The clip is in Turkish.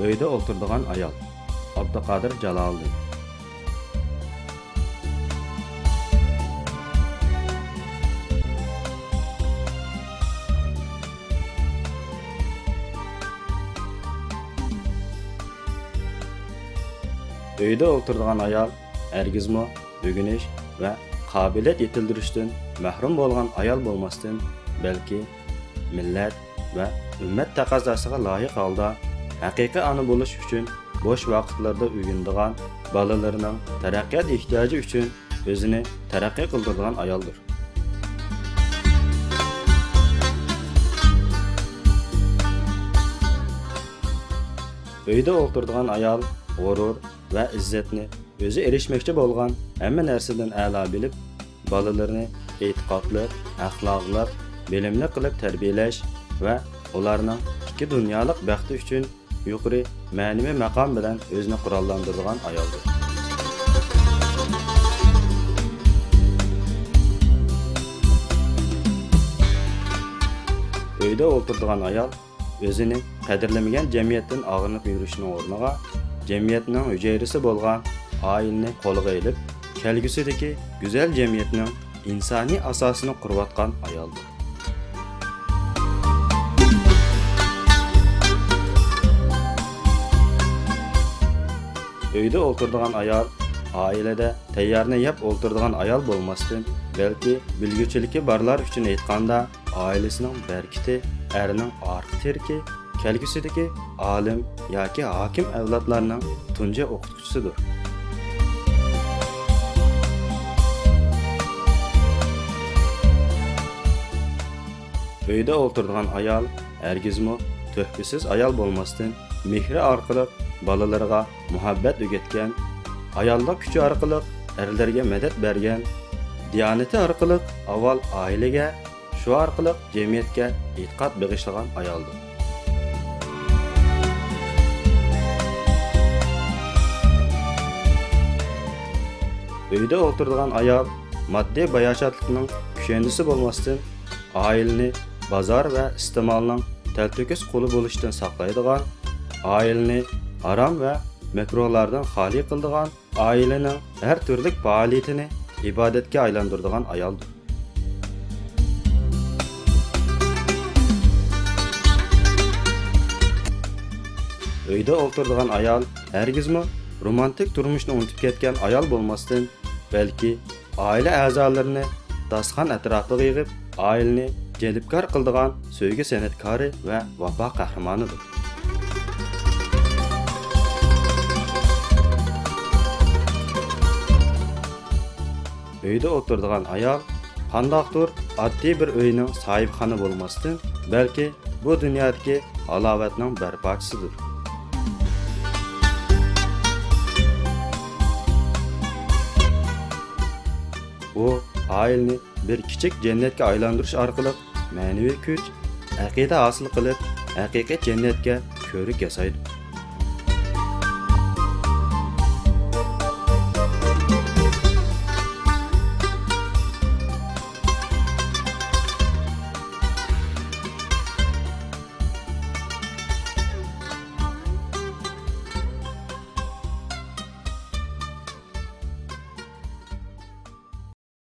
Өйді отырдыған аял. Абдықадыр Жалалды. Өйді отырдыған аял әргізмо, бүгінеш вә қабілет етілдіріштен мәхрум болған аял болмастын, бәлки милләт вә үммәт тақазасыға лайық алда haqiqiy ana buluş üçün boş vaqtlarda uygundigan balalarının taraqqiyat ihtiyacı üçün özünü taraqqiy qildirgan ayaldır. Öyde oturduğan ayal g'urur va izzatni o'zi erishmoqchi bo'lgan hamma narsadan a'lo bilib bolalarni e'tiqodli axloqli bilimli qilib tarbiyalash va ularning ikki dunyolik baxti uchun yuqori ma'naviy maqom bilan o'zini qurollantirgan ayoldir uyda o'tirdigan ayol o'zini qadrlamagan jamiyatdan og'rinib yurishning o'rniga jamiyatning hujayrisi bo'lgan oilni qo'lga ilib kelgusidagi go'zal jamiyatning insoniy asosini qurayotgan ayoldir uyda o'tirdigan ayol oilada tayyorni yeb o'tirdigan ayol bo'lmasdan balki bilguchiligi borlar uchun aytganda oilasining barkiti erining orqa terki kelgusidagi olim yoki hokim avlodlarning tunji o'qituvchisidir uyda o'tirdigan ayol hargizmi tuhbisiz ayol bo'lmasdan mehri orqali bolalarga muhabbat o'rgatgan ayollik kuchi orqali erlarga madad bergan diyonati orqali avval oilaga shu orqali jamiyatga e'tiqod bag'ishlagan ayoldir uyda o'tirdigan ayol moddiy bayoshatlikning kushandisi bo'lmasdan oilani bozor va iste'molning talto'kis quli bo'lishdan saqlaydigan oilani harom va makruhlardan xoli qildigan oilaning har turlik faoliyatini ibodatga aylantirdigan ayoldir uyda o'tirdigan ayol hargizmi romantik turmushni unutib ketgan ayol bo'lmasdan balki oila a'zolarini dasxon atrofiga yig'ib oilani jalbkor qildigan so'ygi san'atkori va vafo qahramonidir uyda o'tirdigan ayol qandoqdir oddiy bir uyning sohibxoni bo'lmasdan balki bu dunyodagi halovatning barpochisidir u oilani bir kichik jannatga aylantirish orqali ma'naviy kuch aqida hosil qilib haqiqiy jannatga ko'rik yasaydi.